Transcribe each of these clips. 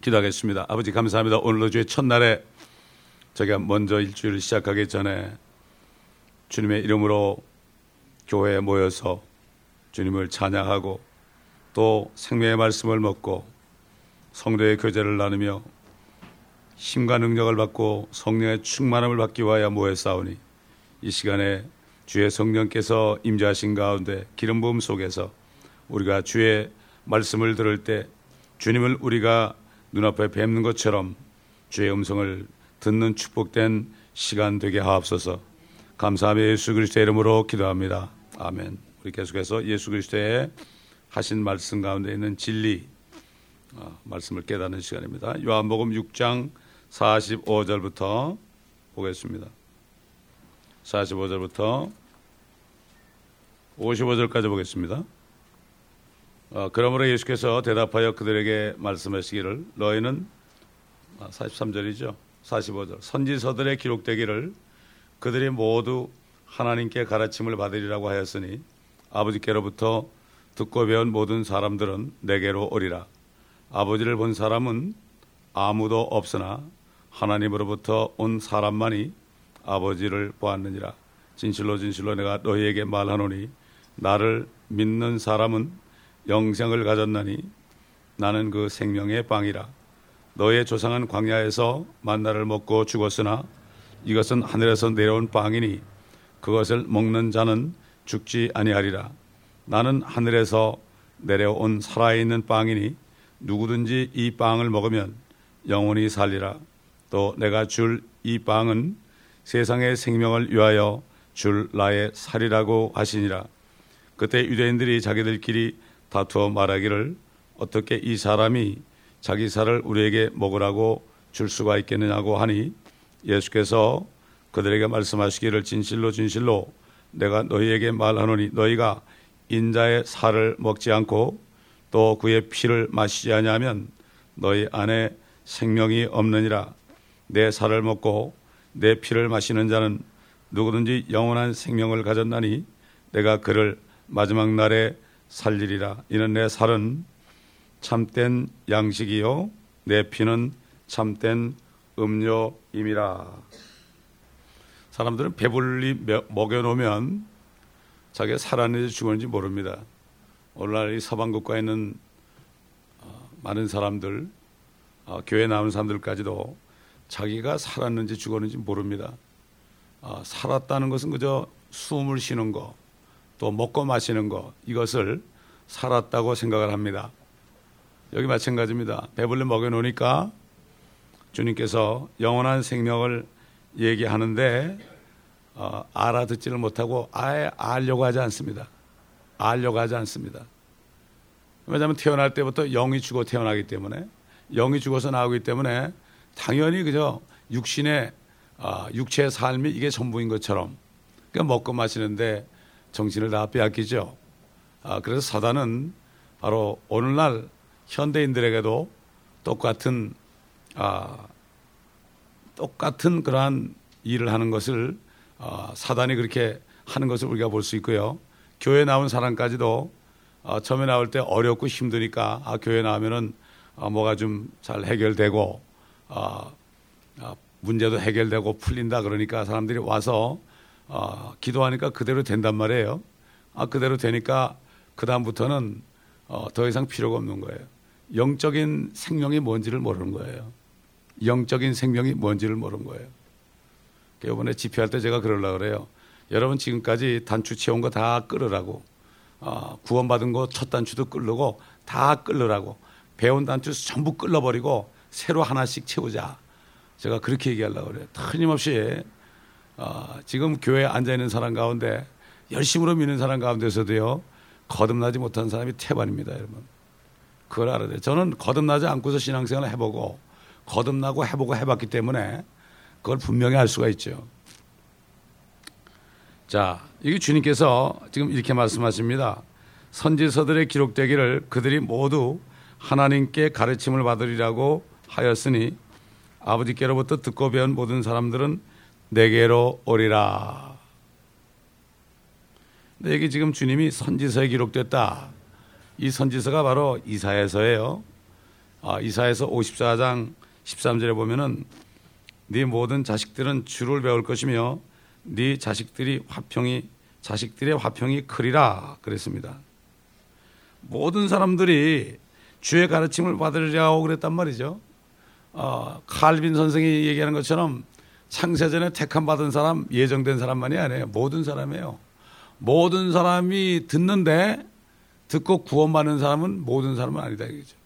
기도하겠습니다. 아버지 감사합니다. 오늘로 주의 첫날에 저희가 먼저 일주일을 시작하기 전에 주님의 이름으로 교회에 모여서 주님을 찬양하고 또 생명의 말씀을 먹고 성도의 교제를 나누며 힘과 능력을 받고 성령의 충만함을 받기 위하여 모여 싸우니 이 시간에 주의 성령께서 임재하신 가운데 기름 부음 속에서 우리가 주의 말씀을 들을 때 주님을 우리가 눈앞에 뵙는 것처럼 주의 음성을 듣는 축복된 시간 되게 하옵소서. 감사하며 예수 그리스도의 이름으로 기도합니다. 아멘. 우리 계속해서 예수 그리스도의 하신 말씀 가운데 있는 진리 어, 말씀을 깨닫는 시간입니다. 요한복음 6장 45절부터 보겠습니다. 45절부터 55절까지 보겠습니다. 어, 그러므로 예수께서 대답하여 그들에게 말씀하시기를 너희는 43절이죠. 아, 45절 선지서들의 기록되기를 그들이 모두 하나님께 가르침을 받으리라고 하였으니 아버지께로부터 듣고 배운 모든 사람들은 내게로 오리라. 아버지를 본 사람은 아무도 없으나 하나님으로부터 온 사람만이 아버지를 보았느니라. 진실로 진실로 내가 너희에게 말하노니 나를 믿는 사람은 영생을 가졌나니 나는 그 생명의 빵이라. 너의 조상은 광야에서 만나를 먹고 죽었으나 이것은 하늘에서 내려온 빵이니 그것을 먹는 자는 죽지 아니하리라. 나는 하늘에서 내려온 살아있는 빵이니 누구든지 이 빵을 먹으면 영원히 살리라. 또 내가 줄 이 빵은 세상의 생명을 위하여 줄 나의 살이라고 하시니라. 그때 유대인들이 자기들끼리 다투어 말하기를 어떻게 이 사람이 자기 살을 우리에게 먹으라고 줄 수가 있겠느냐고 하니 예수께서 그들에게 말씀하시기를 진실로 진실로 내가 너희에게 말하노니 너희가 인자의 살을 먹지 않고 또 그의 피를 마시지 아니하면 너희 안에 생명이 없느니라. 내 살을 먹고 내 피를 마시는 자는 누구든지 영원한 생명을 가졌나니 내가 그를 마지막 날에 살리리라 이는 내 살은 참된 양식이요 내 피는 참된 음료임이라. 사람들은 배불리 먹여놓으면 자기가 살았는지 죽었는지 모릅니다. 오늘날 이 서방 국가에 있는 어, 많은 사람들, 어, 교회 나온 사람들까지도 자기가 살았는지 죽었는지 모릅니다. 어, 살았다는 것은 그저 숨을 쉬는 거, 또 먹고 마시는 거, 이것을 살았다고 생각을 합니다. 여기 마찬가지입니다. 배불리 먹여놓으니까 주님께서 영원한 생명을 얘기하는데 어, 알아듣지를 못하고 아예 알려고 하지 않습니다. 알려고 하지 않습니다. 왜냐하면 태어날 때부터 영이 죽어 태어나기 때문에 영이 죽어서 나오기 때문에 당연히 그저 육신의 어, 육체의 삶이 이게 전부인 것처럼 그러니까 먹고 마시는데 정신을 다 빼앗기죠. 아, 그래서 사단은 바로 오늘날 현대인들에게도 똑같은 아, 똑같은 그러한 일을 하는 것을 어, 사단이 그렇게 하는 것을 우리가 볼 수 있고요. 교회 나온 사람까지도 어, 처음에 나올 때 어렵고 힘드니까 아, 교회 나오면은 어, 뭐가 좀 잘 해결되고 어, 어, 문제도 해결되고 풀린다 그러니까 사람들이 와서 어, 기도하니까 그대로 된단 말이에요. 아, 그대로 되니까 그 다음부터는 어, 더 이상 필요가 없는 거예요. 영적인 생명이 뭔지를 모르는 거예요. 영적인 생명이 뭔지를 모르는 거예요. 이번에 집회할 때 제가 그러려고 그래요. 여러분 지금까지 단추 채운 거 다 끌으라고. 어, 구원받은 거 첫 단추도 끌르고 다 끌으라고. 배운 단추 전부 끌어버리고 새로 하나씩 채우자. 제가 그렇게 얘기하려고 그래요. 틀림없이 어, 지금 교회에 앉아 있는 사람 가운데 열심으로 믿는 사람 가운데서도요. 거듭나지 못한 사람이 태반입니다, 여러분. 그걸 알아야 돼요. 저는 거듭나지 않고서 신앙생활을 해보고 거듭나고 해보고 해봤기 때문에 그걸 분명히 알 수가 있죠. 자, 이게 주님께서 지금 이렇게 말씀하십니다. 선지서들의 기록되기를 그들이 모두 하나님께 가르침을 받으리라고 하였으니 아버지께로부터 듣고 배운 모든 사람들은 내게로 오리라. 근데 여기 지금 주님이 선지서에 기록됐다. 이 선지서가 바로 이사야서예요. 아, 이사에서 54장 13절에 보면은 네 모든 자식들은 주를 배울 것이며 네 자식들이 화평이 자식들의 화평이 크리라 그랬습니다. 모든 사람들이 주의 가르침을 받으려고 그랬단 말이죠. 어, 칼빈 선생이 얘기하는 것처럼 창세전에 택함 받은 사람, 예정된 사람만이 아니에요. 모든 사람이에요. 모든 사람이 듣는데 듣고 구원받는 사람은 모든 사람은 아니다 이거죠.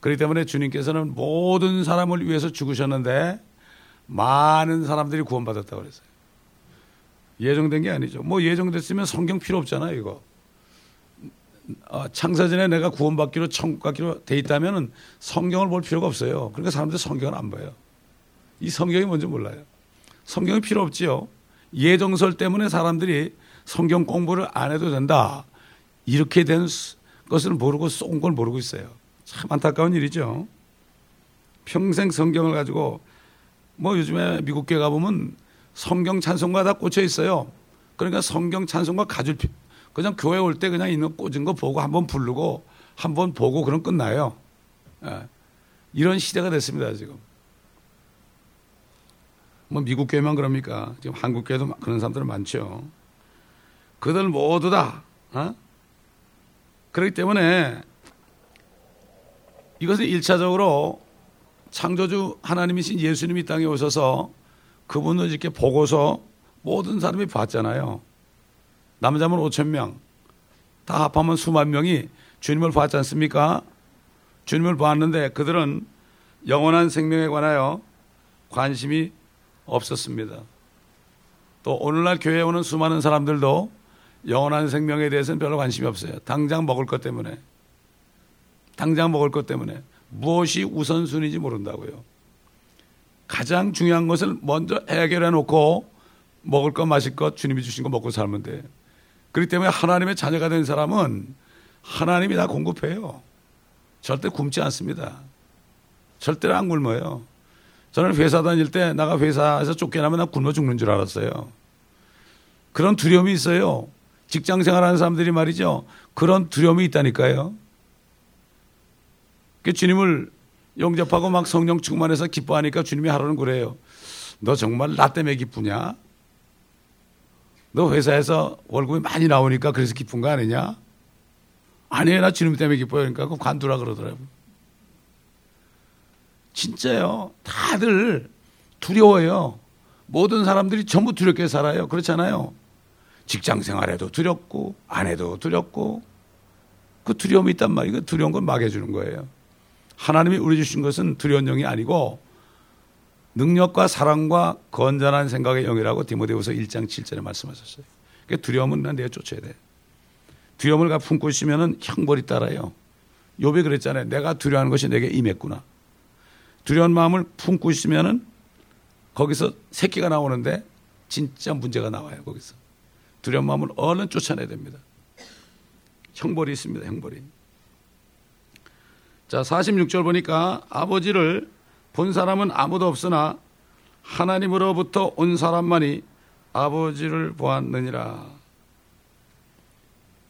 그렇기 때문에 주님께서는 모든 사람을 위해서 죽으셨는데 많은 사람들이 구원받았다고 그랬어요. 예정된 게 아니죠. 뭐 예정됐으면 성경 필요 없잖아요, 이거. 어, 창사전에 내가 구원받기로 천국 가기로 돼 있다면은 성경을 볼 필요가 없어요. 그러니까 사람들이 성경을 안 봐요. 이 성경이 뭔지 몰라요. 성경이 필요 없지요. 예정설 때문에 사람들이 성경 공부를 안 해도 된다. 이렇게 된 것을 모르고 쏜 걸 모르고 있어요. 참 안타까운 일이죠. 평생 성경을 가지고 뭐 요즘에 미국 교회 가보면 성경 찬송가 다 꽂혀 있어요. 그러니까 성경 찬송가 가질 피, 그냥 교회 올 때 그냥 있는 꽂은 거 보고 한번 부르고 한번 보고 그럼 끝나요. 예. 이런 시대가 됐습니다 지금. 뭐 미국 교회만 그럽니까? 지금 한국 교회도 그런 사람들 많죠. 그들 모두 다 어? 그렇기 때문에 이것은 일차적으로 창조주 하나님이신 예수님이 땅에 오셔서 그분을 이렇게 보고서 모든 사람이 봤잖아요. 남자면 5천 명, 다 합하면 수만 명이 주님을 봤지 않습니까? 주님을 보았는데 그들은 영원한 생명에 관하여 관심이 없었습니다. 또 오늘날 교회에 오는 수많은 사람들도 영원한 생명에 대해서는 별로 관심이 없어요. 당장 먹을 것 때문에. 당장 먹을 것 때문에. 무엇이 우선순위인지 모른다고요. 가장 중요한 것을 먼저 해결해 놓고 먹을 것, 마실 것, 주님이 주신 거 먹고 살면 돼. 그렇기 때문에 하나님의 자녀가 된 사람은 하나님이 다 공급해요. 절대 굶지 않습니다. 절대로 안 굶어요. 저는 회사 다닐 때 나가 회사에서 쫓겨나면 나 굶어 죽는 줄 알았어요. 그런 두려움이 있어요. 직장 생활하는 사람들이 말이죠. 그런 두려움이 있다니까요. 그 주님을 영접하고 막 성령 충만해서 기뻐하니까 주님이 하루는 그래요. 너 정말 나 때문에 기쁘냐? 너 회사에서 월급이 많이 나오니까 그래서 기쁜 거 아니냐? 아니에요. 나 주님 때문에 기뻐요. 그러니까 그 관두라 그러더라고요. 진짜요. 다들 두려워요. 모든 사람들이 전부 두렵게 살아요. 그렇잖아요. 직장 생활에도 두렵고, 아내도 두렵고, 그 두려움이 있단 말이에요. 그 두려운 건 막해주는 거예요. 하나님이 우리 주신 것은 두려운 영이 아니고 능력과 사랑과 건전한 생각의 영이라고 디모데후서 1장 7절에 말씀하셨어요. 그 두려움은 내가 쫓아야 돼. 두려움을 품고 있으면 형벌이 따라요. 욥이 그랬잖아요. 내가 두려워하는 것이 내게 임했구나. 두려운 마음을 품고 있으면은 거기서 새끼가 나오는데 진짜 문제가 나와요. 거기서 두려운 마음을 얼른 쫓아내야 됩니다. 형벌이 있습니다. 형벌이. 자, 46절 보니까 아버지를 본 사람은 아무도 없으나 하나님으로부터 온 사람만이 아버지를 보았느니라.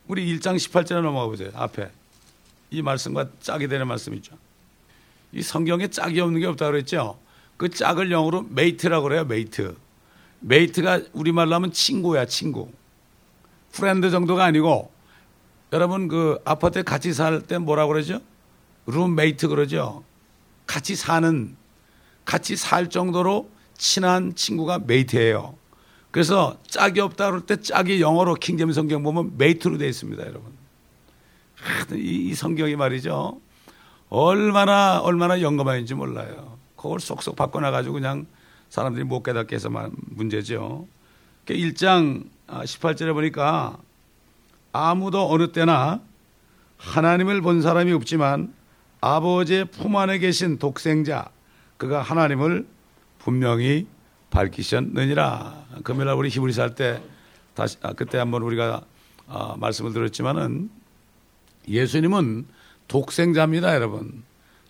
우리 1장 18절에 넘어가 보세요. 앞에. 이 말씀과 짝이 되는 말씀이죠. 이 성경에 짝이 없는 게 없다고 그랬죠. 그 짝을 영어로 mate라고 그래요. mate. mate가 우리말로 하면 친구야, 친구. friend 정도가 아니고 여러분 그 아파트에 같이 살 때 뭐라고 그러죠? 룸메이트 그러죠. 같이 사는 같이 살 정도로 친한 친구가 mate예요. 그래서 짝이 없다 그럴 때 짝이 영어로 킹제임스 성경 보면 mate로 되어 있습니다, 여러분. 이, 성경이 말이죠. 얼마나 얼마나 영감한지 몰라요. 그걸 쏙쏙 바꿔놔 가지고 그냥 사람들이 못 깨닫게 해서만 문제죠. 1장 18절에 보니까 아무도 어느 때나 하나님을 본 사람이 없지만 아버지의 품 안에 계신 독생자 그가 하나님을 분명히 밝히셨느니라. 금요일 우리 히브리서 할때 다시 아, 그때 한번 우리가 아, 말씀을 들었지만은 예수님은 독생자입니다, 여러분.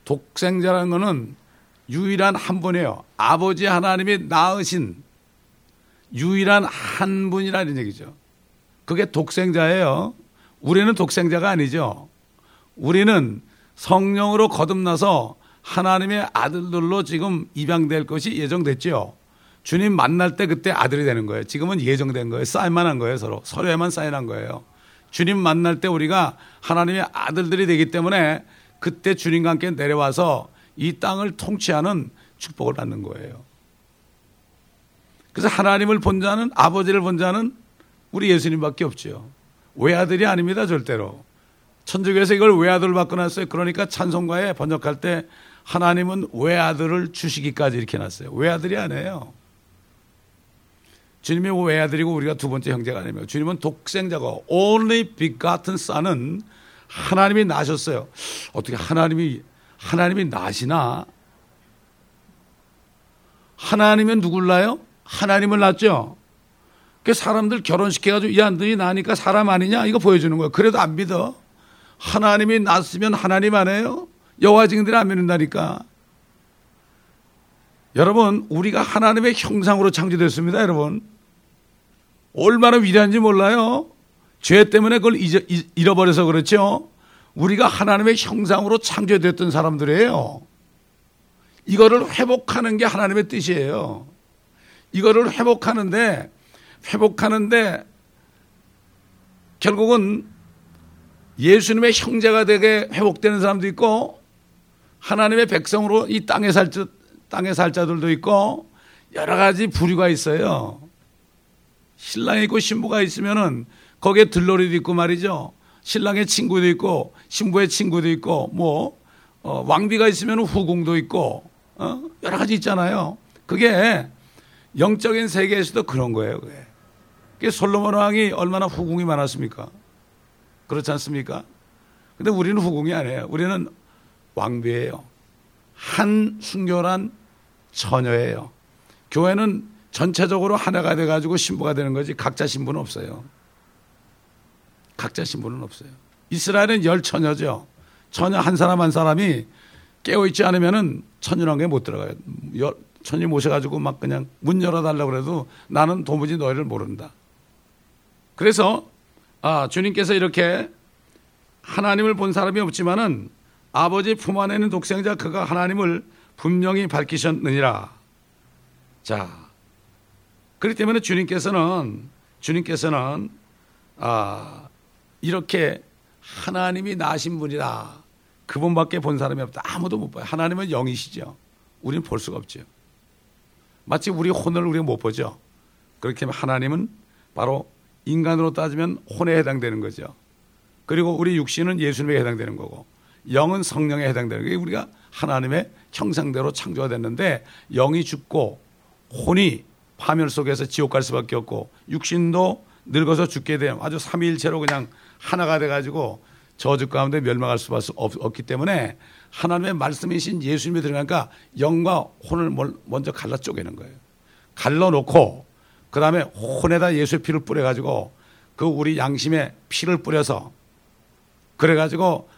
독생자라는 것은 유일한 한 분이에요. 아버지 하나님이 낳으신 유일한 한 분이라는 얘기죠. 그게 독생자예요. 우리는 독생자가 아니죠. 우리는 성령으로 거듭나서 하나님의 아들들로 지금 입양될 것이 예정됐죠. 주님 만날 때 그때 아들이 되는 거예요. 지금은 예정된 거예요. 사인만 한 거예요. 서로. 서로에만 사인한 거예요. 주님 만날 때 우리가 하나님의 아들들이 되기 때문에 그때 주님과 함께 내려와서 이 땅을 통치하는 축복을 받는 거예요. 그래서 하나님을 본 자는 아버지를 본 자는 우리 예수님밖에 없죠. 외아들이 아닙니다, 절대로. 천주교에서 이걸 외아들을 바꿔놨어요. 그러니까 찬송가에 번역할 때 하나님은 외아들을 주시기까지 이렇게 놨어요. 외아들이 아니에요. 주님이 외아들이고 우리가 두 번째 형제가 아니며 주님은 독생자고 only begotten son은 하나님이 나셨어요. 어떻게 하나님이 하나님이 나시나? 하나님은 누굴 낳아요? 하나님을 낳죠. 그 사람들 결혼시켜가지고 이 안들이 나니까 사람 아니냐? 이거 보여주는 거예요. 그래도 안 믿어. 하나님이 낳았으면 하나님 아니에요? 여호와 증인들이 안 믿는다니까. 여러분, 우리가 하나님의 형상으로 창조됐습니다, 여러분. 얼마나 위대한지 몰라요? 죄 때문에 그걸 잃어버려서 그렇죠? 우리가 하나님의 형상으로 창조됐던 사람들이에요. 이거를 회복하는 게 하나님의 뜻이에요. 이거를 회복하는데, 회복하는데, 결국은 예수님의 형제가 되게 회복되는 사람도 있고, 하나님의 백성으로 이 땅에 살, 땅에 살 자들도 있고, 여러 가지 부류가 있어요. 신랑이 있고 신부가 있으면은 거기에 들러리도 있고 말이죠. 신랑의 친구도 있고 신부의 친구도 있고 뭐 어, 왕비가 있으면 후궁도 있고 어? 여러 가지 있잖아요. 그게 영적인 세계에서도 그런 거예요. 그게. 그게 솔로몬 왕이 얼마나 후궁이 많았습니까? 그렇지 않습니까? 근데 우리는 후궁이 아니에요. 우리는 왕비예요. 한 순결한 처녀예요. 교회는 전체적으로 하나가 돼가지고 신부가 되는 거지 각자 신부는 없어요. 각자 신부는 없어요. 이스라엘은 열 처녀죠. 처녀 한 사람 한 사람이 깨어있지 않으면은 천연왕국에 못 들어가요. 천이 모셔가지고 막 그냥 문 열어달라고 그래도 나는 도무지 너희를 모른다. 그래서 아, 주님께서 이렇게 하나님을 본 사람이 없지만은 아버지 품 안에 있는 독생자 그가 하나님을 분명히 밝히셨느니라. 자, 그렇기 때문에 주님께서는 주님께서는 아, 이렇게 하나님이 나신 분이다. 그분밖에 본 사람이 없다. 아무도 못 봐요. 하나님은 영이시죠. 우리는 볼 수가 없죠. 마치 우리 혼을 우리가 못 보죠. 그렇게 하면 하나님은 바로 인간으로 따지면 혼에 해당되는 거죠. 그리고 우리 육신은 예수님에 해당되는 거고 영은 성령에 해당되는 거예요. 우리가 하나님의 형상대로 창조가 됐는데 영이 죽고 혼이 파멸 속에서 지옥 갈 수밖에 없고 육신도 늙어서 죽게 되면 아주 삼위일체로 그냥 하나가 돼가지고 저주 가운데 멸망할 수밖에 없기 때문에 하나님의 말씀이신 예수님이 들어가니까 영과 혼을 먼저 갈라 쪼개는 거예요. 갈라놓고 그 다음에 혼에다 예수의 피를 뿌려가지고 그 우리 양심에 피를 뿌려서 그래가지고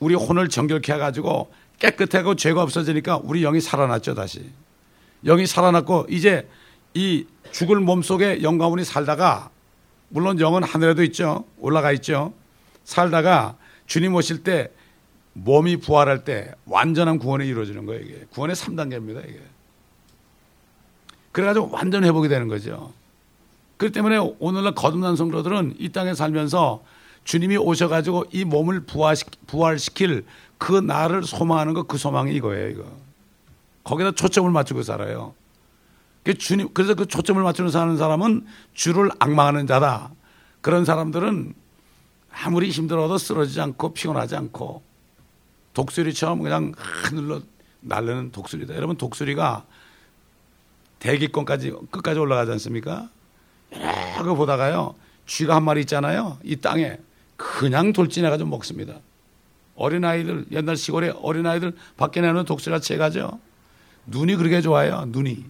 우리 혼을 정결케 해가지고 깨끗하고 죄가 없어지니까 우리 영이 살아났죠 다시. 영이 살아났고 이제 이 죽을 몸 속에 영가운이 살다가 물론 영은 하늘에도 있죠. 올라가 있죠. 살다가 주님 오실 때 몸이 부활할 때 완전한 구원이 이루어지는 거예요. 이게 구원의 3단계입니다. 이게. 그래가지고 완전 회복이 되는 거죠. 그렇기 때문에 오늘날 거듭난 성도들은 이 땅에 살면서 주님이 오셔가지고 이 몸을 부활시 킬 그 날을 소망하는 거 그 소망이 이거예요. 이거. 거기다 초점을 맞추고 살아요. 그 주님 그래서 그 초점을 맞추는 사는 사람은 주를 악망하는 자다. 그런 사람들은 아무리 힘들어도 쓰러지지 않고 피곤하지 않고 독수리처럼 그냥 하늘로 날르는 독수리다. 여러분 독수리가 대기권까지 끝까지 올라가지 않습니까? 거 보다가요 쥐가 한 마리 있잖아요. 이 땅에 그냥 돌진해가지고 먹습니다. 어린아이들 옛날 시골에 어린아이들 밖에 내는 독수리가 채가죠. 눈이 그렇게 좋아요. 눈이.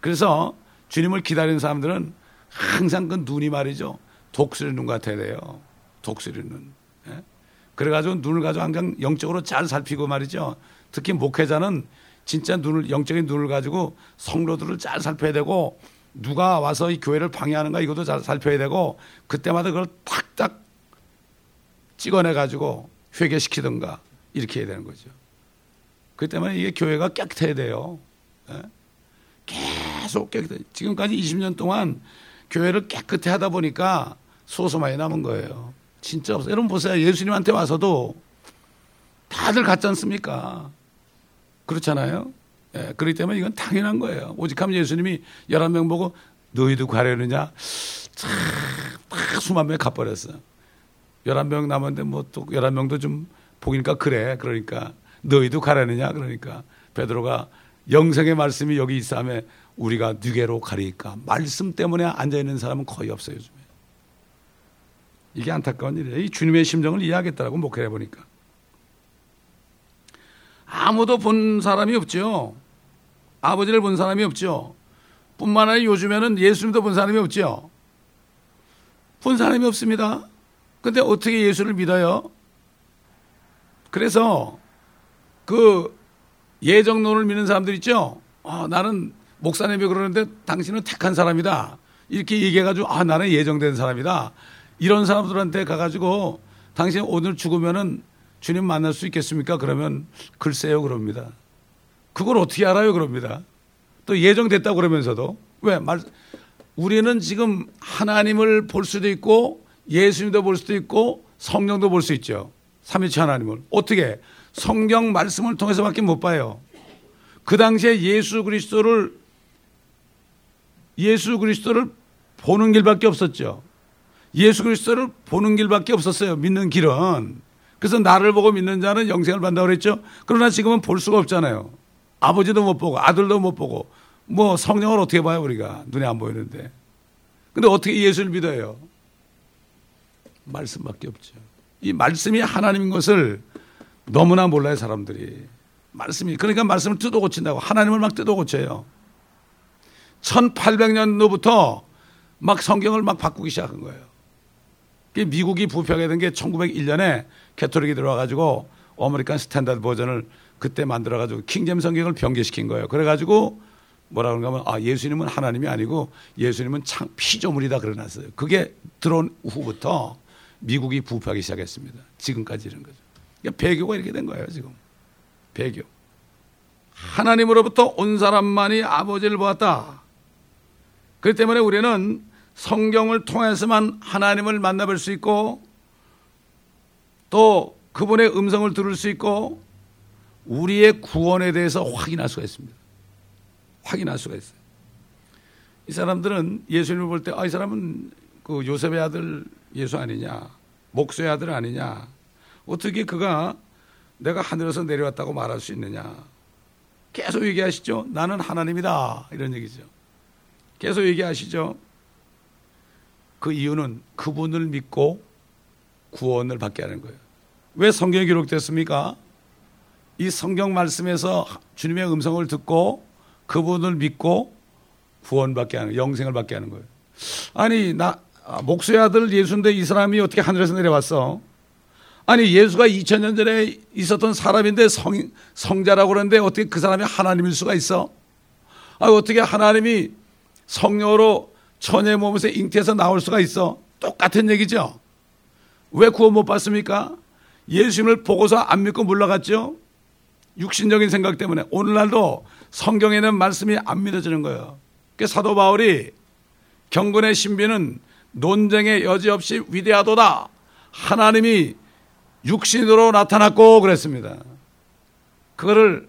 그래서 주님을 기다리는 사람들은 항상 그 눈이 말이죠. 독수리 눈 같아야 돼요. 독수리 눈. 예? 그래가지고 눈을 가지고 항상 영적으로 잘 살피고 말이죠. 특히 목회자는 진짜 눈을, 영적인 눈을 가지고 성로들을 잘 살펴야 되고 누가 와서 이 교회를 방해하는가 이것도 잘 살펴야 되고 그때마다 그걸 탁탁 찍어내 가지고 회개시키든가 이렇게 해야 되는 거죠. 그 때문에 이게 교회가 깨끗해야 돼요. 예? 계속 깨끗해. 지금까지 20년 동안 교회를 깨끗해 하다 보니까 소소많이 남은 거예요. 진짜 없어요. 여러분 보세요. 예수님한테 와서도 다들 같지 않습니까? 그렇잖아요. 예, 그렇기 때문에 이건 당연한 거예요. 오직 하면 예수님이 11명 보고 너희도 가려느냐? 참, 다 수만 명이 가버렸어. 11명 남았는데 뭐또 11명도 좀 보니까 그래. 그러니까 너희도 가려느냐? 그러니까 베드로가 영생의 말씀이 여기 있으면 우리가 누게로 가리까 말씀 때문에 앉아 있는 사람은 거의 없어요 요즘에 이게 안타까운 일이에요. 이 주님의 심정을 이해하겠다라고 목회해 보니까 아무도 본 사람이 없죠. 아버지를 본 사람이 없죠. 뿐만 아니라 요즘에는 예수님도 본 사람이 없죠. 본 사람이 없습니다. 근데 어떻게 예수를 믿어요? 그래서 그 예정론을 믿는 사람들 있죠? 아, 나는 목사님이 그러는데 당신은 택한 사람이다. 이렇게 얘기해가지고 아, 나는 예정된 사람이다. 이런 사람들한테 가가지고 당신 오늘 죽으면은 주님 만날 수 있겠습니까? 그러면 글쎄요 그럽니다. 그걸 어떻게 알아요? 그럽니다. 또 예정됐다고 그러면서도 왜 말, 우리는 지금 하나님을 볼 수도 있고 예수님도 볼 수도 있고 성령도 볼 수 있죠. 삼위체 하나님을. 어떻게? 성경 말씀을 통해서밖에 못 봐요. 그 당시에 예수 그리스도를 예수 그리스도를 보는 길밖에 없었죠. 예수 그리스도를 보는 길밖에 없었어요. 믿는 길은. 그래서 나를 보고 믿는 자는 영생을 받는다고 그랬죠. 그러나 지금은 볼 수가 없잖아요. 아버지도 못 보고 아들도 못 보고 뭐 성령을 어떻게 봐요 우리가 눈에 안 보이는데. 근데 어떻게 예수를 믿어요? 말씀밖에 없죠. 이 말씀이 하나님인 것을 너무나 몰라요 사람들이. 말씀이 그러니까 말씀을 뜯어 고친다고 하나님을 막 뜯어 고쳐요. 1800년도부터 막 성경을 막 바꾸기 시작한 거예요. 미국이 부패하게 된 게 1901년에 가톨릭이 들어와가지고 American Standard Version을 그때 만들어가지고 킹제임스 성경을 변개시킨 거예요. 그래가지고 뭐라 그런가 하면 아 예수님은 하나님이 아니고 예수님은 창 피조물이다 그러놨어요. 그게 들어온 후부터 미국이 부패하기 시작했습니다. 지금까지 이런 거죠. 그러니까 배교가 이렇게 된 거예요 지금. 배교. 하나님으로부터 온 사람만이 아버지를 보았다. 그렇기 때문에 우리는 성경을 통해서만 하나님을 만나볼 수 있고 또 그분의 음성을 들을 수 있고 우리의 구원에 대해서 확인할 수가 있습니다. 확인할 수가 있어요. 이 사람들은 예수님을 볼 때, 아, 이 사람은 그 요셉의 아들 예수 아니냐, 목수의 아들 아니냐, 어떻게 그가 내가 하늘에서 내려왔다고 말할 수 있느냐. 계속 얘기하시죠. 나는 하나님이다. 이런 얘기죠. 계속 얘기하시죠. 그 이유는 그분을 믿고 구원을 받게 하는 거예요. 왜 성경에 기록됐습니까? 이 성경 말씀에서 주님의 음성을 듣고 그분을 믿고 구원받게 하는 영생을 받게 하는 거예요. 아니 나 목수의 아들 예수인데 이 사람이 어떻게 하늘에서 내려왔어? 아니 예수가 2000년 전에 있었던 사람인데 성, 성자라고 그러는데 어떻게 그 사람이 하나님일 수가 있어? 아 어떻게 하나님이 성녀로 처녀의 몸에서 잉태해서 나올 수가 있어? 똑같은 얘기죠. 왜 구원 못 받습니까? 예수님을 보고서 안 믿고 물러갔죠. 육신적인 생각 때문에 오늘날도 성경에는 말씀이 안 믿어지는 거예요. 그 사도 바울이 경건의 신비는 논쟁의 여지 없이 위대하도다. 하나님이 육신으로 나타났고 그랬습니다. 그거를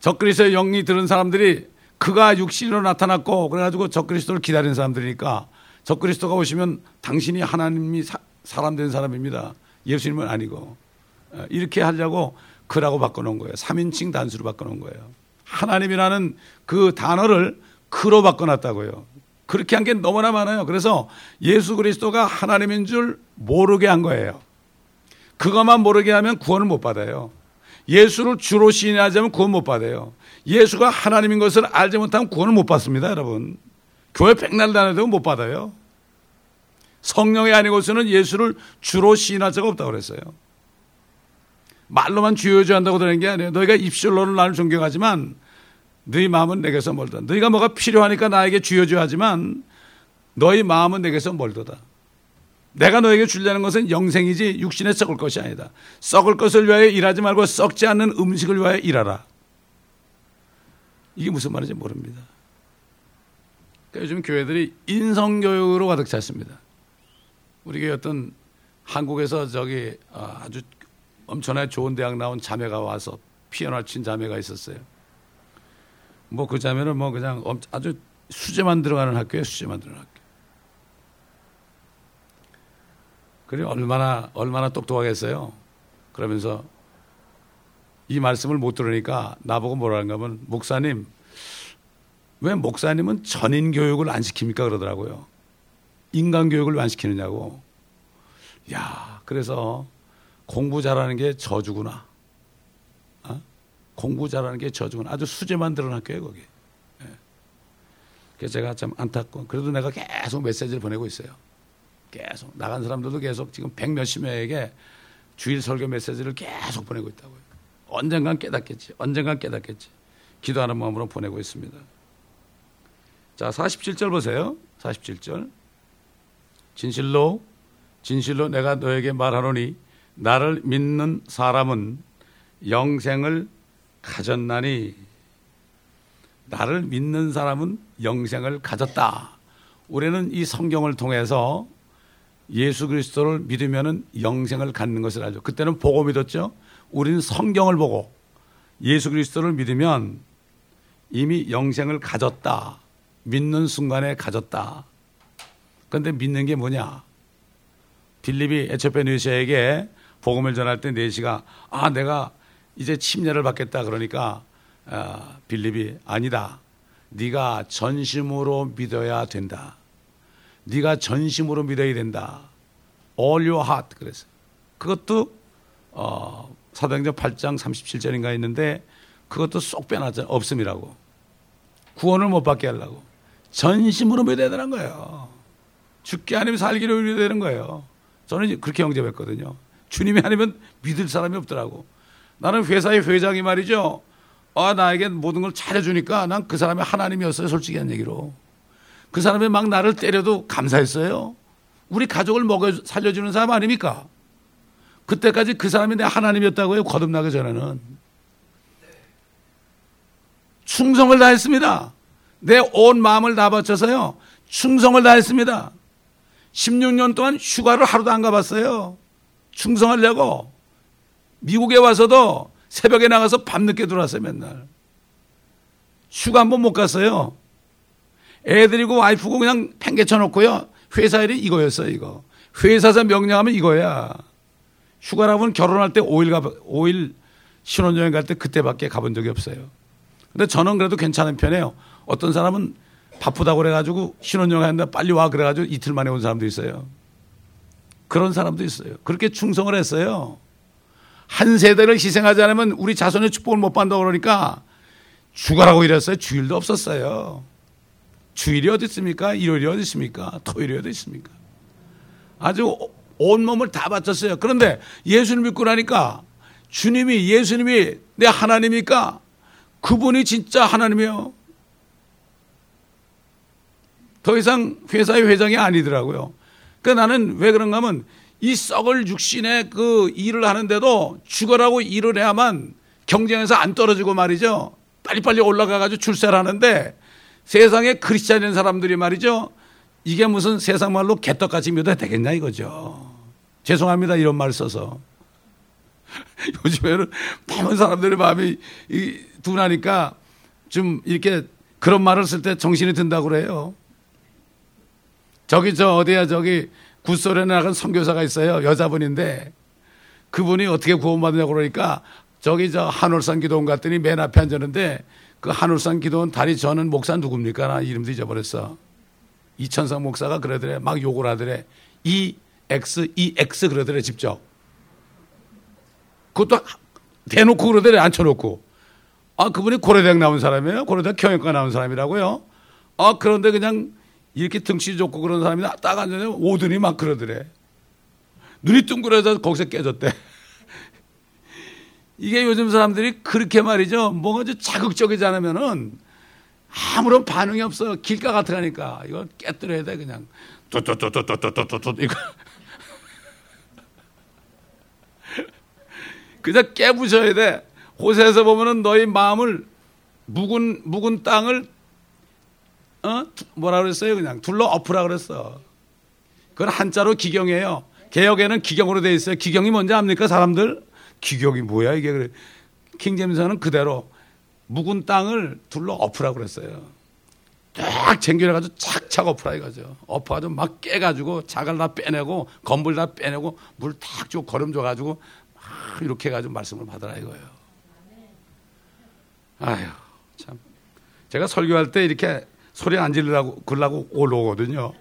적그리스의 영이 들은 사람들이 그가 육신으로 나타났고 그래가지고 적그리스도를 기다리는 사람들이니까 적그리스도가 오시면 당신이 하나님이 사, 사람 된 사람입니다. 예수님은 아니고 어, 이렇게 하려고 그라고 바꿔놓은 거예요. 3인칭 단수로 바꿔놓은 거예요. 하나님이라는 그 단어를 그로 바꿔놨다고요. 그렇게 한 게 너무나 많아요. 그래서 예수 그리스도가 하나님인 줄 모르게 한 거예요. 그것만 모르게 하면 구원을 못 받아요. 예수를 주로 시인하자면 구원 못 받아요. 예수가 하나님인 것을 알지 못하면 구원을 못 받습니다, 여러분. 교회 백날 다녀도 못 받아요. 성령이 아니고서는 예수를 주로 시인할 자가 없다고 그랬어요. 말로만 주여주 한다고 되는 게 아니에요. 너희가 입술로는 나를 존경하지만 너희 마음은 내게서 멀다. 너희가 뭐가 필요하니까 나에게 주여주 하지만 너희 마음은 내게서 멀도다. 내가 너에게 주려는 것은 영생이지 육신에 썩을 것이 아니다. 썩을 것을 위하여 일하지 말고 썩지 않는 음식을 위하여 일하라. 이게 무슨 말인지 모릅니다. 그러니까 요즘 교회들이 인성교육으로 가득 찼습니다. 우리 교회 어떤 한국에서 저기 아, 아주 엄청나게 좋은 대학 나온 자매가 와서 피아노 친 자매가 있었어요. 뭐 그 자매는 뭐 그냥 아주 수제만 들어가는 학교에 수제만 들어가는 학교. 그래 얼마나 얼마나 똑똑하겠어요. 그러면서 이 말씀을 못 들으니까 나보고 뭐라는가 하면 목사님 왜 목사님은 전인 교육을 안 시킵니까 그러더라고요. 인간 교육을 왜안 시키느냐고. 야 그래서 공부 잘하는 게 저주구나. 어? 공부 잘하는 게 저주구나. 아주 수제만 들어는 학교에 거기. 예. 그래서 제가 참 안타까워. 그래도 내가 계속 메시지를 보내고 있어요. 계속 나간 사람들도 계속 지금 백 몇십 명에게 주일 설교 메시지를 계속 보내고 있다고요. 언젠간 깨닫겠지. 언젠간 깨닫겠지. 기도하는 마음으로 보내고 있습니다. 자, 47절 보세요. 47절. 진실로 진실로 내가 너에게 말하노니 나를 믿는 사람은 영생을 가졌나니 나를 믿는 사람은 영생을 가졌다. 우리는 이 성경을 통해서 예수 그리스도를 믿으면 영생을 갖는 것을 알죠. 그때는 보고 믿었죠. 우리는 성경을 보고 예수 그리스도를 믿으면 이미 영생을 가졌다. 믿는 순간에 가졌다. 그런데 믿는 게 뭐냐? 빌립이 에초페 느시아에게 복음을 전할 때 네시가 아 내가 이제 침례를 받겠다 그러니까 아, 빌립이 아니다. 네가 전심으로 믿어야 된다. 네가 전심으로 믿어야 된다. All your heart 그래서 그것도 어, 사도행전 8장 37절인가 있는데 그것도 쏙 빼놨잖아 없음이라고 구원을 못 받게 하려고 전심으로 믿어야 되는 거예요. 죽게 아니면 살기를 믿어야 되는 거예요. 저는 그렇게 영접했거든요. 주님이 아니면 믿을 사람이 없더라고. 나는 회사의 회장이 말이죠. 아, 나에게 모든 걸 잘해주니까 난 그 사람이 하나님이었어요. 솔직히 한 얘기로. 그 사람이 막 나를 때려도 감사했어요. 우리 가족을 먹여 살려주는 사람 아닙니까? 그때까지 그 사람이 내 하나님이었다고요. 거듭나기 전에는. 충성을 다했습니다. 내 온 마음을 다 바쳐서요. 충성을 다했습니다. 16년 동안 휴가를 하루도 안 가봤어요. 충성하려고. 미국에 와서도 새벽에 나가서 밤늦게 들어왔어요, 맨날. 휴가 한 번 못 갔어요. 애들이고 와이프고 그냥 팽개쳐 놓고요. 회사 일이 이거였어요, 이거. 회사에서 명령하면 이거야. 휴가라면 결혼할 때 5일 가, 5일 신혼여행 갈 때 그때밖에 가본 적이 없어요. 근데 저는 그래도 괜찮은 편이에요. 어떤 사람은 바쁘다고 그래가지고 신혼여행 했는데 빨리 와 그래가지고 이틀 만에 온 사람도 있어요. 그런 사람도 있어요. 그렇게 충성을 했어요. 한 세대를 희생하지 않으면 우리 자손의 축복을 못 받는다고 그러니까 죽어라고 이랬어요. 주일도 없었어요. 주일이 어디 있습니까? 일요일이 어디 있습니까? 토요일이 어디 있습니까? 아주 온몸을 다 바쳤어요. 그런데 예수를 믿고 나니까 주님이 예수님이 내 하나님이니까 그분이 진짜 하나님이요. 더 이상 회사의 회장이 아니더라고요. 그 나는 왜 그런가 하면 이 썩을 육신의 그 일을 하는데도 죽어라고 일을 해야만 경쟁에서 안 떨어지고 말이죠. 빨리빨리 올라가가지고 출세를 하는데 세상에 크리스찬인 사람들이 말이죠. 이게 무슨 세상 말로 개떡같이 믿어야 되겠냐 이거죠. 죄송합니다. 이런 말 써서. 요즘에는 많은 사람들의 마음이 둔하니까 좀 이렇게 그런 말을 쓸 때 정신이 든다고 그래요. 저기 저 어디야 저기 굿소리에 나간 선교사가 있어요. 여자분인데 그분이 어떻게 구원받느냐고 그러니까 저기 저 한울산 기도원 갔더니 맨 앞에 앉았는데 그 한울산 기도원 다리 저는 목사 누굽니까? 나 이름도 잊어버렸어. 이천성 목사가 그러더래. 막 욕을 하더래. EX, EX 그러더래, 직접. 그것도 대놓고 그러더래, 앉혀놓고. 아, 그분이 고려대학 나온 사람이에요. 고려대학 경영과 나온 사람이라고요. 아, 그런데 그냥 이렇게 등치 좋고 그런 사람이 딱 앉았는데 오더니 막 그러더래. 눈이 둥그려져서 거기서 깨졌대. 이게 요즘 사람들이 그렇게 말이죠. 뭔가 좀 자극적이지 않으면은 아무런 반응이 없어. 길가 같으니까. 이거 깨뜨려야 돼, 그냥. 또또또또또또또또 이거. 그냥 깨부셔야 돼. 호세에서 보면은 너희 마음을 묵은 묵은 땅을 어 뭐라 그랬어요? 그냥 둘러 엎으라 그랬어. 그건 한자로 기경이에요. 개혁에는 기경으로 돼 있어요. 기경이 뭔지 압니까, 사람들? 기경이 뭐야 이게 그래. 킹제임스는 그대로 묵은 땅을 둘러 엎으라 그랬어요. 쫙 쟁겨내가지고 착착 엎으라 이거죠. 엎어가지고 막 깨가지고 자갈 다 빼내고 건물 다 빼내고 물 탁 주고 거름 줘가지고 막 이렇게 해가지고 말씀을 받으라 이거예요. 아휴 참 제가 설교할 때 이렇게 소리 안 지르라고 그러려고 올라오거든요.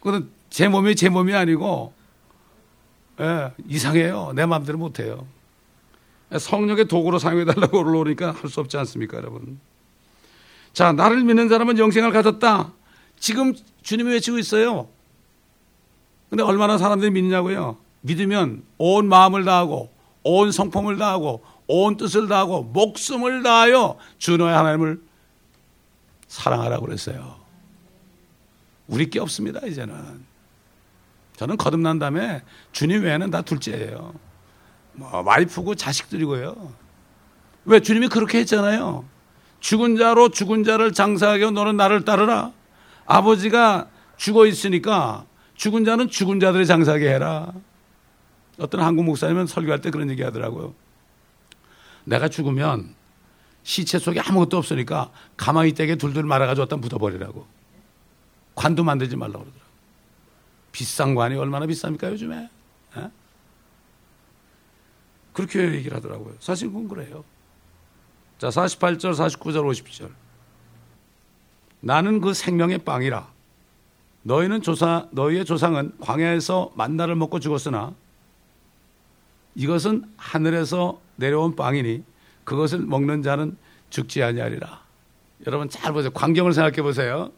그건 제 몸이 제 몸이 아니고 예, 이상해요. 내 마음대로 못해요. 성령의 도구로 사용해달라고 올라오니까 할 수 없지 않습니까, 여러분? 자, 나를 믿는 사람은 영생을 가졌다. 지금 주님이 외치고 있어요. 근데 얼마나 사람들이 믿냐고요? 믿으면 온 마음을 다하고, 온 성품을 다하고, 온 뜻을 다하고, 목숨을 다하여 주 너의 하나님을 사랑하라고 그랬어요. 우리 게 없습니다, 이제는. 저는 거듭난 다음에 주님 외에는 다 둘째예요. 뭐, 와이프고 자식들이고요. 왜 주님이 그렇게 했잖아요. 죽은 자로 죽은 자를 장사하게 너는 나를 따르라. 아버지가 죽어 있으니까 죽은 자는 죽은 자들의 장사하게 해라. 어떤 한국 목사님은 설교할 때 그런 얘기 하더라고요. 내가 죽으면 시체 속에 아무것도 없으니까 가만히 떼게 둘둘 말아가지고 어디다 묻어버리라고. 관도 만들지 말라고 그러더라고요. 비싼 관이 얼마나 비쌉니까, 요즘에? 에? 예? 그렇게 얘기를 하더라고요. 사실 그건 그래요. 자, 48절, 49절, 50절. 나는 그 생명의 빵이라. 너희는 조사, 너희의 조상은 광야에서 만나를 먹고 죽었으나 이것은 하늘에서 내려온 빵이니 그것을 먹는 자는 죽지 아니하리라. 여러분 잘 보세요. 광경을 생각해 보세요.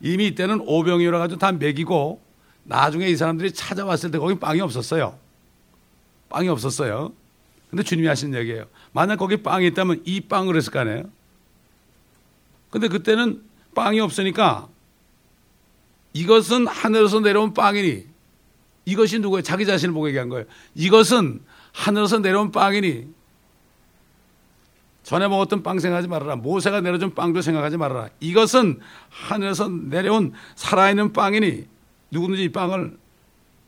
이미 이때는 오병이라 가지고 다 먹이고 나중에 이 사람들이 찾아왔을 때 거기 빵이 없었어요. 빵이 없었어요. 근데 주님이 하신 얘기예요. 만약 거기 빵이 있다면 이 빵을 했을 거 아니에요? 근데 그때는 빵이 없으니까 이것은 하늘에서 내려온 빵이니 이것이 누구예요? 자기 자신을 보고 얘기한 거예요. 이것은 하늘에서 내려온 빵이니 전에 먹었던 빵 생각하지 말아라. 모세가 내려준 빵도 생각하지 말아라. 이것은 하늘에서 내려온 살아있는 빵이니 누구든지 이 빵을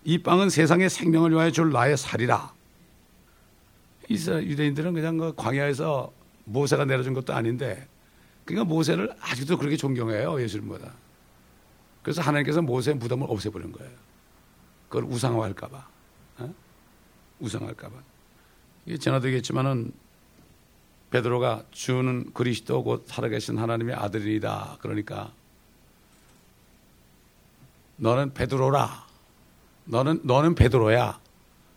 이 빵은 세상의 생명을 위하여 줄 나의 살이라. 이스라엘 유대인들은 그냥 그 광야에서 모세가 내려준 것도 아닌데 그러니까 모세를 아직도 그렇게 존경해요 예수님보다. 그래서 하나님께서 모세의 무덤을 없애버린 거예요. 그걸 우상화할까봐. 어? 우상할까봐. 이게 전화되겠지만은 베드로가 주는 그리스도 곧 살아계신 하나님의 아들이다. 그러니까 너는 베드로라. 너는 너는 베드로야.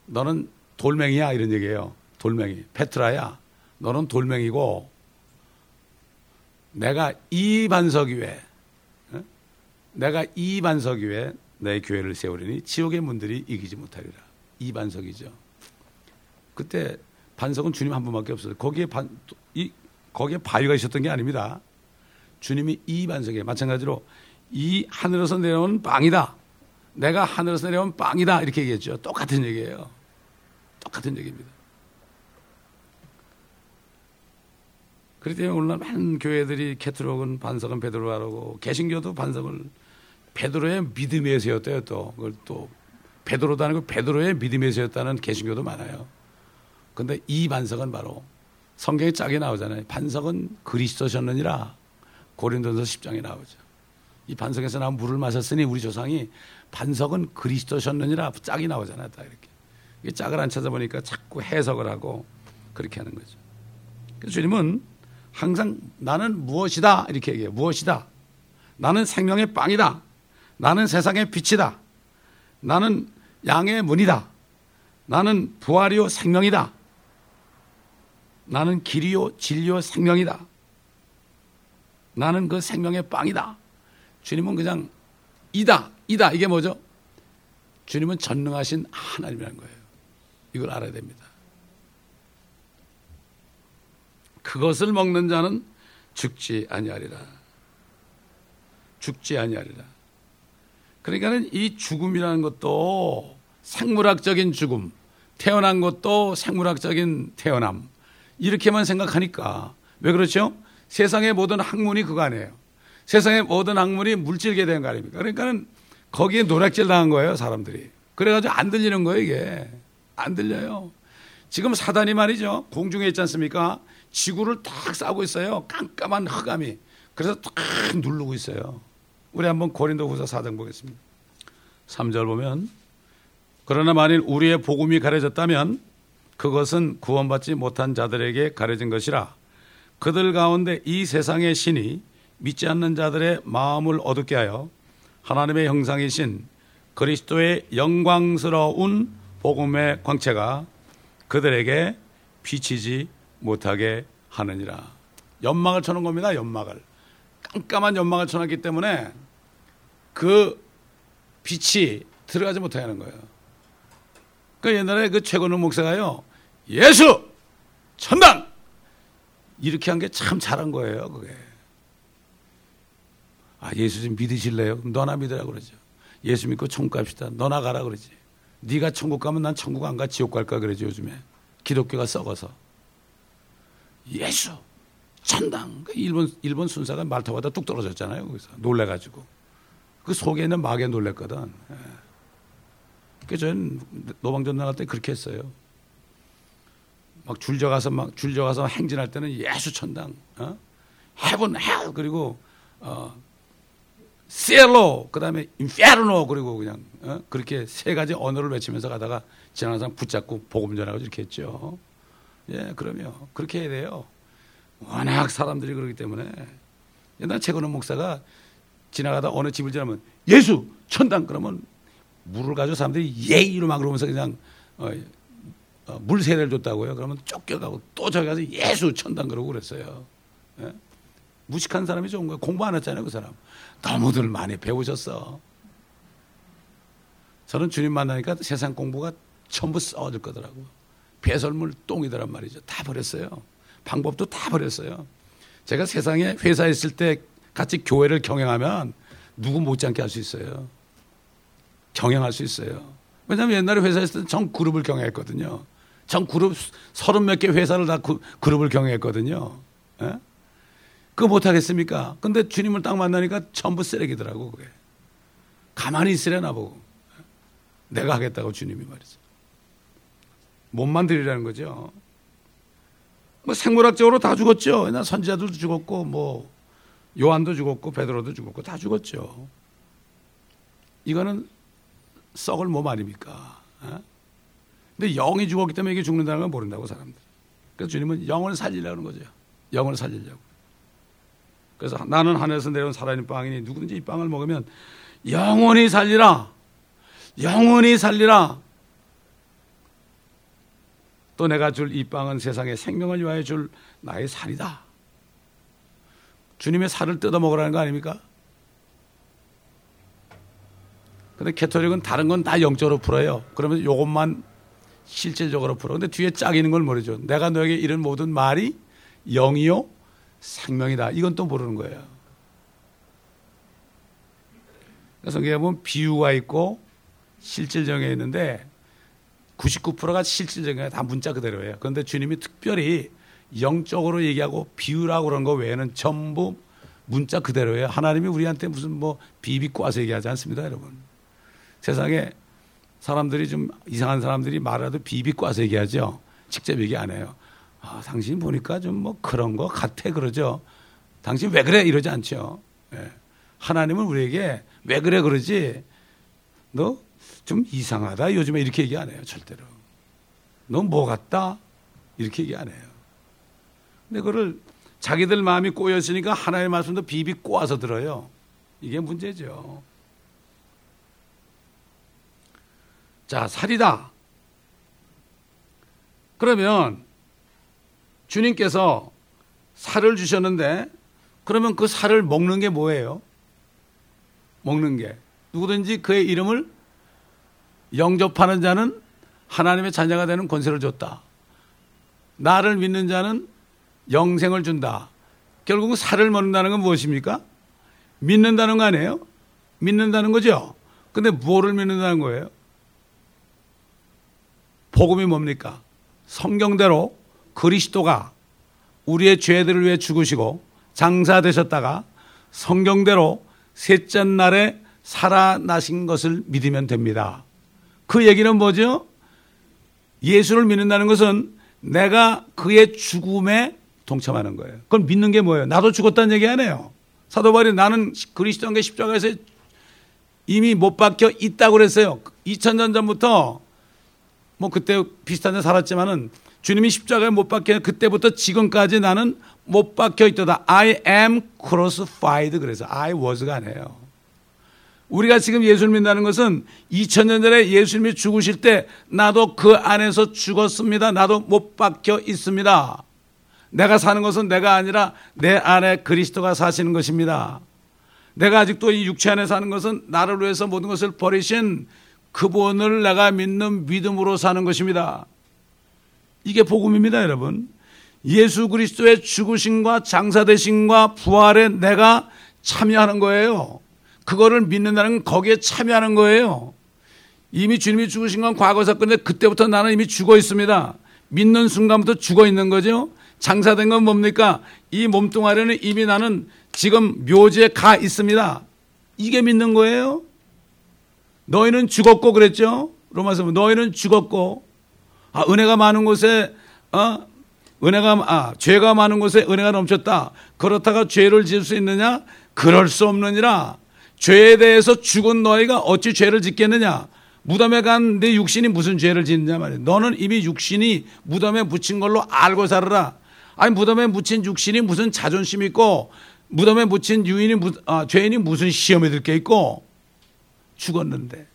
너는 돌멩이야 이런 얘기예요. 돌멩이. 페트라야. 너는 돌멩이고 내가 이 반석 위에 어? 내가 이 반석 위에 내 교회를 세우리니 지옥의 문들이 이기지 못하리라. 이 반석이죠. 그때 반석은 주님 한 분밖에 없어요. 거기에 반, 이, 거기에 바위가 있었던 게 아닙니다. 주님이 이 반석에 마찬가지로 이 하늘에서 내려온 빵이다. 내가 하늘에서 내려온 빵이다. 이렇게 얘기했죠. 똑같은 얘기예요. 똑같은 얘기입니다. 그렇기 때문에 오늘날 많은 교회들이 캐트록은 반석은 베드로라고 개신교도 반석을 베드로의 믿음에 세웠대요 또 그걸 또 베드로도 아니고 베드로의 믿음에 세웠다는 개신교도 많아요. 근데 이 반석은 바로 성경에 짝이 나오잖아요. 반석은 그리스도셨느니라 고린도서 10장에 나오죠. 이 반석에서 나온 물을 마셨으니 우리 조상이 반석은 그리스도셨느니라 짝이 나오잖아요. 딱 이렇게. 이 짝을 안 찾아보니까 자꾸 해석을 하고 그렇게 하는 거죠. 그래서 주님은 항상 나는 무엇이다 이렇게 얘기해요. 무엇이다. 나는 생명의 빵이다. 나는 세상의 빛이다. 나는 양의 문이다. 나는 부활이요 생명이다. 나는 길이요 진리요 생명이다. 나는 그 생명의 빵이다. 주님은 그냥 이다, 이다. 이게 뭐죠? 주님은 전능하신 하나님이라는 거예요. 이걸 알아야 됩니다. 그것을 먹는 자는 죽지 아니하리라. 죽지 아니하리라. 그러니까는 이 죽음이라는 것도 생물학적인 죽음, 태어난 것도 생물학적인 태어남. 이렇게만 생각하니까. 왜 그렇죠? 세상의 모든 학문이 그거 아니에요. 세상의 모든 학문이 물질계 된거 아닙니까? 그러니까는 거기에 노략질 당한 거예요, 사람들이. 그래가지고 안 들리는 거예요, 이게. 안 들려요. 지금 사단이 말이죠. 공중에 있지 않습니까? 지구를 딱 싸고 있어요. 깜깜한 흑암이. 그래서 딱 누르고 있어요. 우리 한번 고린도 후서 4장 보겠습니다. 3절 보면 그러나 만일 우리의 복음이 가려졌다면 그것은 구원받지 못한 자들에게 가려진 것이라 그들 가운데 이 세상의 신이 믿지 않는 자들의 마음을 어둡게 하여 하나님의 형상이신 그리스도의 영광스러운 복음의 광채가 그들에게 비치지 못하게 하느니라. 연막을 쳐놓은 겁니다. 연막을. 깜깜한 연막을 쳐놨기 때문에 그 빛이 들어가지 못하게 하는 거예요. 그 옛날에 그 최건우 목사가요. 예수! 천당! 이렇게 한 게 참 잘한 거예요, 그게. 아, 예수 좀 믿으실래요? 너나 믿으라 그러죠. 예수 믿고 천국 갑시다. 너나 가라 그러지. 네가 천국 가면 난 천국 안 가 지옥 갈까 그러죠 요즘에. 기독교가 썩어서. 예수 천당. 그 일본 일본 순사가 말타보다 뚝 떨어졌잖아요. 거기서 놀래가지고 그 속에 있는 마에 놀랬거든. 예. 그래서 저는 노방전 나갈 때 그렇게 했어요. 막 줄져가서 막 줄져가서 행진할 때는 예수 천당, 어? heaven, hell 그리고 어, cielo 그다음에 inferno 그리고 그냥 어? 그렇게 세 가지 언어를 외치면서 가다가 지나가는 사람 붙잡고 복음 전하고 이렇게 했죠. 예, 그러면 그렇게 해야 돼요. 워낙 사람들이 그러기 때문에 옛날 최건원 목사가 지나가다 어느 집을 지나면 예수 천당 그러면 물을 가지고 사람들이 예의로 막 그러면서 그냥 어, 어, 물 세례를 줬다고요. 그러면 쫓겨가고 또 저기 가서 예수 천당 그러고 그랬어요. 예? 무식한 사람이 좋은 거예요. 공부 안 했잖아요, 그 사람. 너무들 많이 배우셨어. 저는 주님 만나니까 세상 공부가 전부 썩어질 거더라고요. 배설물 똥이더란 말이죠. 다 버렸어요. 방법도 다 버렸어요. 제가 세상에 회사에 있을 때 같이 교회를 경영하면 누구 못지않게 할 수 있어요. 경영할 수 있어요. 왜냐하면 옛날에 회사에 있을 때전 그룹을 경영했거든요. 전 그룹 서른 몇 개 회사를 다 그, 그룹을 경영했거든요. 예? 그거 못하겠습니까? 근데 주님을 딱 만나니까 전부 쓰레기더라고, 그게. 가만히 있으려나 보고. 내가 하겠다고 주님이 말이죠. 못 만들이라는 거죠. 뭐 생물학적으로 다 죽었죠. 나 선지자들도 죽었고, 뭐, 요한도 죽었고, 베드로도 죽었고, 다 죽었죠. 이거는 썩을 몸 아닙니까? 어? 근데 영이 죽었기 때문에 이게 죽는다는 걸 모른다고 사람들. 그래서 주님은 영을 살리려는 거죠. 영을 살리려고. 그래서 나는 하늘에서 내려온 살아있는 빵이니 누구든지 이 빵을 먹으면 영원히 살리라. 영원히 살리라. 또 내가 줄 이 빵은 세상의 생명을 위하여 줄 나의 살이다. 주님의 살을 뜯어 먹으라는 거 아닙니까? 근데 캐톨릭은 다른 건 다 영적으로 풀어요. 그러면 요것만 실질적으로 풀어. 근데 뒤에 짝 있는 걸 모르죠. 내가 너에게 이런 모든 말이 영이요 생명이다. 이건 또 모르는 거예요. 성경에 보면 비유가 있고 실질적에 있는데 99%가 실질적인 다 문자 그대로예요. 그런데 주님이 특별히 영적으로 얘기하고 비유라고 그런 거 외에는 전부 문자 그대로예요. 하나님이 우리한테 무슨 뭐 비비 꼬아서 얘기하지 않습니다, 여러분. 세상에 사람들이 좀 이상한 사람들이 말해도 비비꼬아서 얘기하죠. 직접 얘기 안 해요. 아, 당신 보니까 좀 뭐 그런 거 같아 그러죠. 당신 왜 그래 이러지 않죠. 예. 하나님은 우리에게 왜 그래 그러지. 너 좀 이상하다 요즘에 이렇게 얘기 안 해요 절대로. 너 뭐 같다 이렇게 얘기 안 해요. 근데 그거를 자기들 마음이 꼬였으니까 하나님의 말씀도 비비 꼬아서 들어요. 이게 문제죠. 자, 살이다. 그러면 주님께서 살을 주셨는데 그러면 그 살을 먹는 게 뭐예요? 먹는 게 누구든지 그의 이름을 영접하는 자는 하나님의 자녀가 되는 권세를 줬다. 나를 믿는 자는 영생을 준다. 결국 살을 먹는다는 건 무엇입니까? 믿는다는 거 아니에요? 믿는다는 거죠. 근데 뭐를 믿는다는 거예요? 복음이 뭡니까? 성경대로 그리스도가 우리의 죄들을 위해 죽으시고 장사되셨다가 성경대로 셋째 날에 살아나신 것을 믿으면 됩니다. 그 얘기는 뭐죠? 예수를 믿는다는 것은 내가 그의 죽음에 동참하는 거예요. 그걸 믿는 게 뭐예요? 나도 죽었다는 얘기 아니에요. 사도 바울이 나는 그리스도의 십자가에서 이미 못 박혀 있다고 그랬어요. 2000년 전부터 뭐 그때 비슷한 데 살았지만은 주님이 십자가에 못 박혀 그때부터 지금까지 나는 못 박혀 있다. I am crucified 그래서 I was가 아니에요. 우리가 지금 예수를 믿는다는 것은 2000년 전에 예수님이 죽으실 때 나도 그 안에서 죽었습니다. 나도 못 박혀 있습니다. 내가 사는 것은 내가 아니라 내 안에 그리스도가 사시는 것입니다. 내가 아직도 이 육체 안에 사는 것은 나를 위해서 모든 것을 버리신 그분을 내가 믿는 믿음으로 사는 것입니다. 이게 복음입니다, 여러분. 예수 그리스도의 죽으심과 장사되심과 부활에 내가 참여하는 거예요. 그거를 믿는다는 거기에 참여하는 거예요. 이미 주님이 죽으신 건 과거 사건인데 그때부터 나는 이미 죽어 있습니다. 믿는 순간부터 죽어 있는 거죠. 장사된 건 뭡니까? 이 몸뚱아리는 이미 나는 지금 묘지에 가 있습니다. 이게 믿는 거예요. 너희는 죽었고 그랬죠? 로마서 너희는 죽었고 아 은혜가 많은 곳에 어 은혜가 아 죄가 많은 곳에 은혜가 넘쳤다. 그렇다가 죄를 지을 수 있느냐? 그럴 수 없느니라. 죄에 대해서 죽은 너희가 어찌 죄를 짓겠느냐? 무덤에 간 내 육신이 무슨 죄를 짓느냐 말이야. 너는 이미 육신이 무덤에 묻힌 걸로 알고 살아라. 아니 무덤에 묻힌 육신이 무슨 자존심 있고 무덤에 묻힌 유인이 아, 죄인이 무슨 시험에 들 게 있고 죽었는데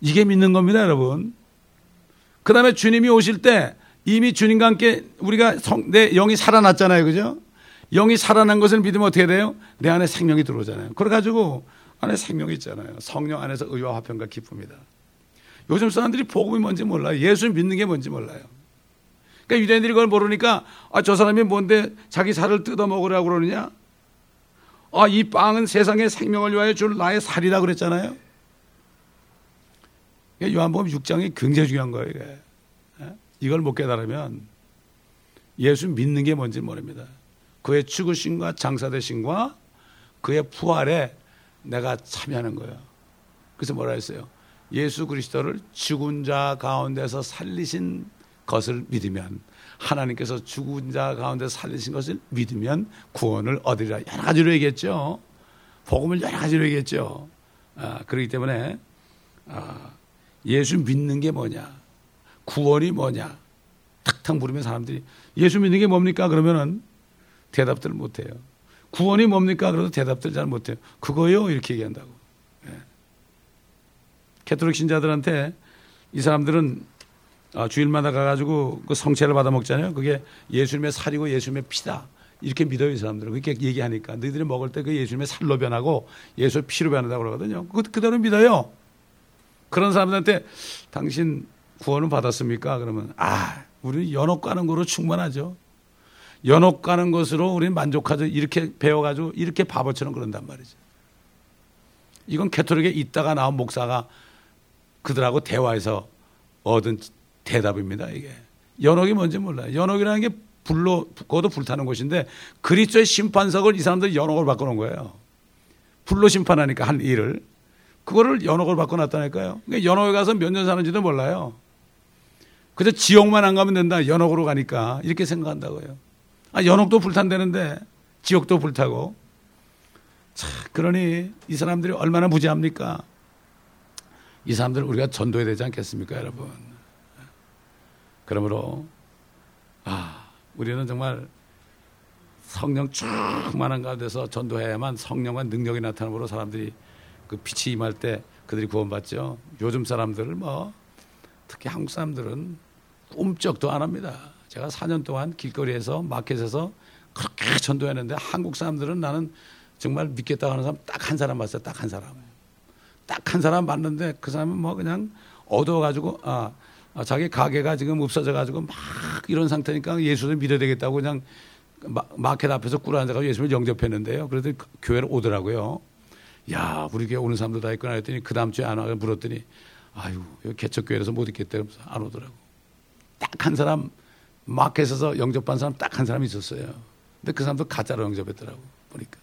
이게 믿는 겁니다, 여러분. 그 다음에 주님이 오실 때 이미 주님과 함께 우리가 성, 내 영이 살아났잖아요. 그죠? 영이 살아난 것을 믿으면 어떻게 돼요? 내 안에 생명이 들어오잖아요. 그래가지고 안에 생명이 있잖아요. 성령 안에서 의와 화평과 기쁨이다. 요즘 사람들이 복음이 뭔지 몰라요. 예수 믿는 게 뭔지 몰라요. 그러니까 유대인들이 그걸 모르니까 아, 저 사람이 뭔데 자기 살을 뜯어먹으라고 그러느냐? 아, 이 빵은 세상의 생명을 위하여 줄 나의 살이라 그랬잖아요. 요한복음 6장이 굉장히 중요한 거예요. 이게. 예? 이걸 못 깨달으면 예수 믿는 게 뭔지 모릅니다. 그의 죽으심과 장사되심과 그의 부활에 내가 참여하는 거예요. 그래서 뭐라 했어요? 예수 그리스도를 죽은 자 가운데서 살리신 것을 믿으면 하나님께서 죽은 자 가운데 살리신 것을 믿으면 구원을 얻으리라. 여러 가지로 얘기했죠. 복음을 여러 가지로 얘기했죠. 아, 그렇기 때문에 아, 예수 믿는 게 뭐냐? 구원이 뭐냐? 탁탁 물으면 사람들이 예수 믿는 게 뭡니까? 그러면은 대답들을 못 해요. 구원이 뭡니까? 그래도 대답들 잘 못 해요. 그거요? 이렇게 얘기한다고. 예. 캐톨릭 신자들한테 이 사람들은 아, 주일마다 가가지고 그 성체를 받아 먹잖아요. 그게 예수님의 살이고 예수님의 피다. 이렇게 믿어요, 이 사람들은. 그렇게 얘기하니까. 너희들이 먹을 때 그 예수님의 살로 변하고 예수의 피로 변한다고 그러거든요. 그, 그대로 믿어요. 그런 사람들한테 당신 구원은 받았습니까? 그러면 아, 우리는 연옥 가는 거로 충분하죠. 연옥 가는 것으로 우리는 만족하죠. 이렇게 배워가지고 이렇게 바보처럼 그런단 말이죠. 이건 캐토릭에 있다가 나온 목사가 그들하고 대화해서 얻은 대답입니다. 이게 연옥이 뭔지 몰라요. 연옥이라는 게 불로 그것도 불타는 곳인데 그리스도의 심판석을 이 사람들이 연옥을 바꿔놓은 거예요. 불로 심판하니까 한 일을 그거를 연옥을 바꿔놨다니까요. 그러니까 연옥에 가서 몇 년 사는지도 몰라요. 그저 지옥만 안 가면 된다. 연옥으로 가니까 이렇게 생각한다고요. 아, 연옥도 불탄다는데 지옥도 불타고. 자, 그러니 이 사람들이 얼마나 무지합니까? 이 사람들을 우리가 전도해야 되지 않겠습니까, 여러분? 그러므로 아, 우리는 정말 성령 충만한 가운데서 전도해야만 성령과 능력이 나타나므로 사람들이 그 빛이 임할 때 그들이 구원받죠. 요즘 사람들을 뭐 특히 한국 사람들은 꿈쩍도 안 합니다. 제가 4년 동안 길거리에서 마켓에서 그렇게 전도했는데 한국 사람들은 나는 정말 믿겠다고 하는 사람 딱 한 사람 봤어요. 딱 한 사람. 딱 한 사람 봤는데 그 사람은 뭐 그냥 아, 아 자기 가게가 지금 없어져 가지고 막 이런 상태니까 예수를 믿어야 되겠다고 그냥 마켓 앞에서 꿇어 앉아가지고 예수를 영접했는데요. 그래도 교회를 오더라고요. 야, 우리 교회 오는 사람도 다 있구나 했더니 그 다음 주에 안 와서 물었더니 아유, 여기 개척교회에서 못 있겠대. 그래서 안 오더라고. 딱 한 사람, 마켓에서 영접한 사람 딱 한 사람 있었어요. 근데 그 사람도 가짜로 영접했더라고. 보니까.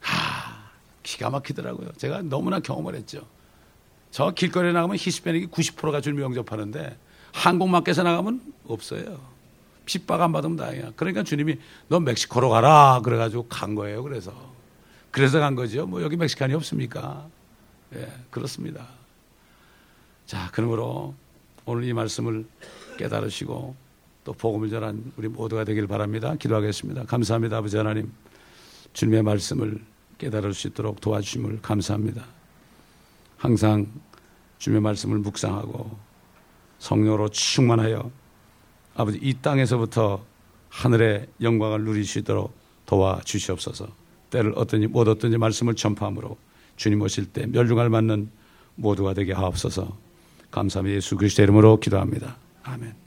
하, 기가 막히더라고요. 제가 너무나 경험을 했죠. 저 길거리에 나가면 히스패닉이 90%가 주님 영접하는데 한국마켓에 나가면 없어요. 핍박 안 받으면 다행이야. 그러니까 주님이 너 멕시코로 가라. 그래가지고 간 거예요. 그래서. 그래서 간 거죠. 뭐 여기 멕시칸이 없습니까? 예, 그렇습니다. 자, 그러므로 오늘 이 말씀을 깨달으시고 또 복음을 전한 우리 모두가 되길 바랍니다. 기도하겠습니다. 감사합니다. 아버지 하나님. 주님의 말씀을 깨달을 수 있도록 도와주심을 감사합니다. 항상 주님의 말씀을 묵상하고 성령으로 충만하여 아버지 이 땅에서부터 하늘의 영광을 누리시도록 도와 주시옵소서. 때를 어떤지 못 어떤지 말씀을 전파함으로 주님 오실 때 멸중할 맞는 모두가 되게 하옵소서. 감사합니다. 예수 그리스도 이름으로 기도합니다. 아멘.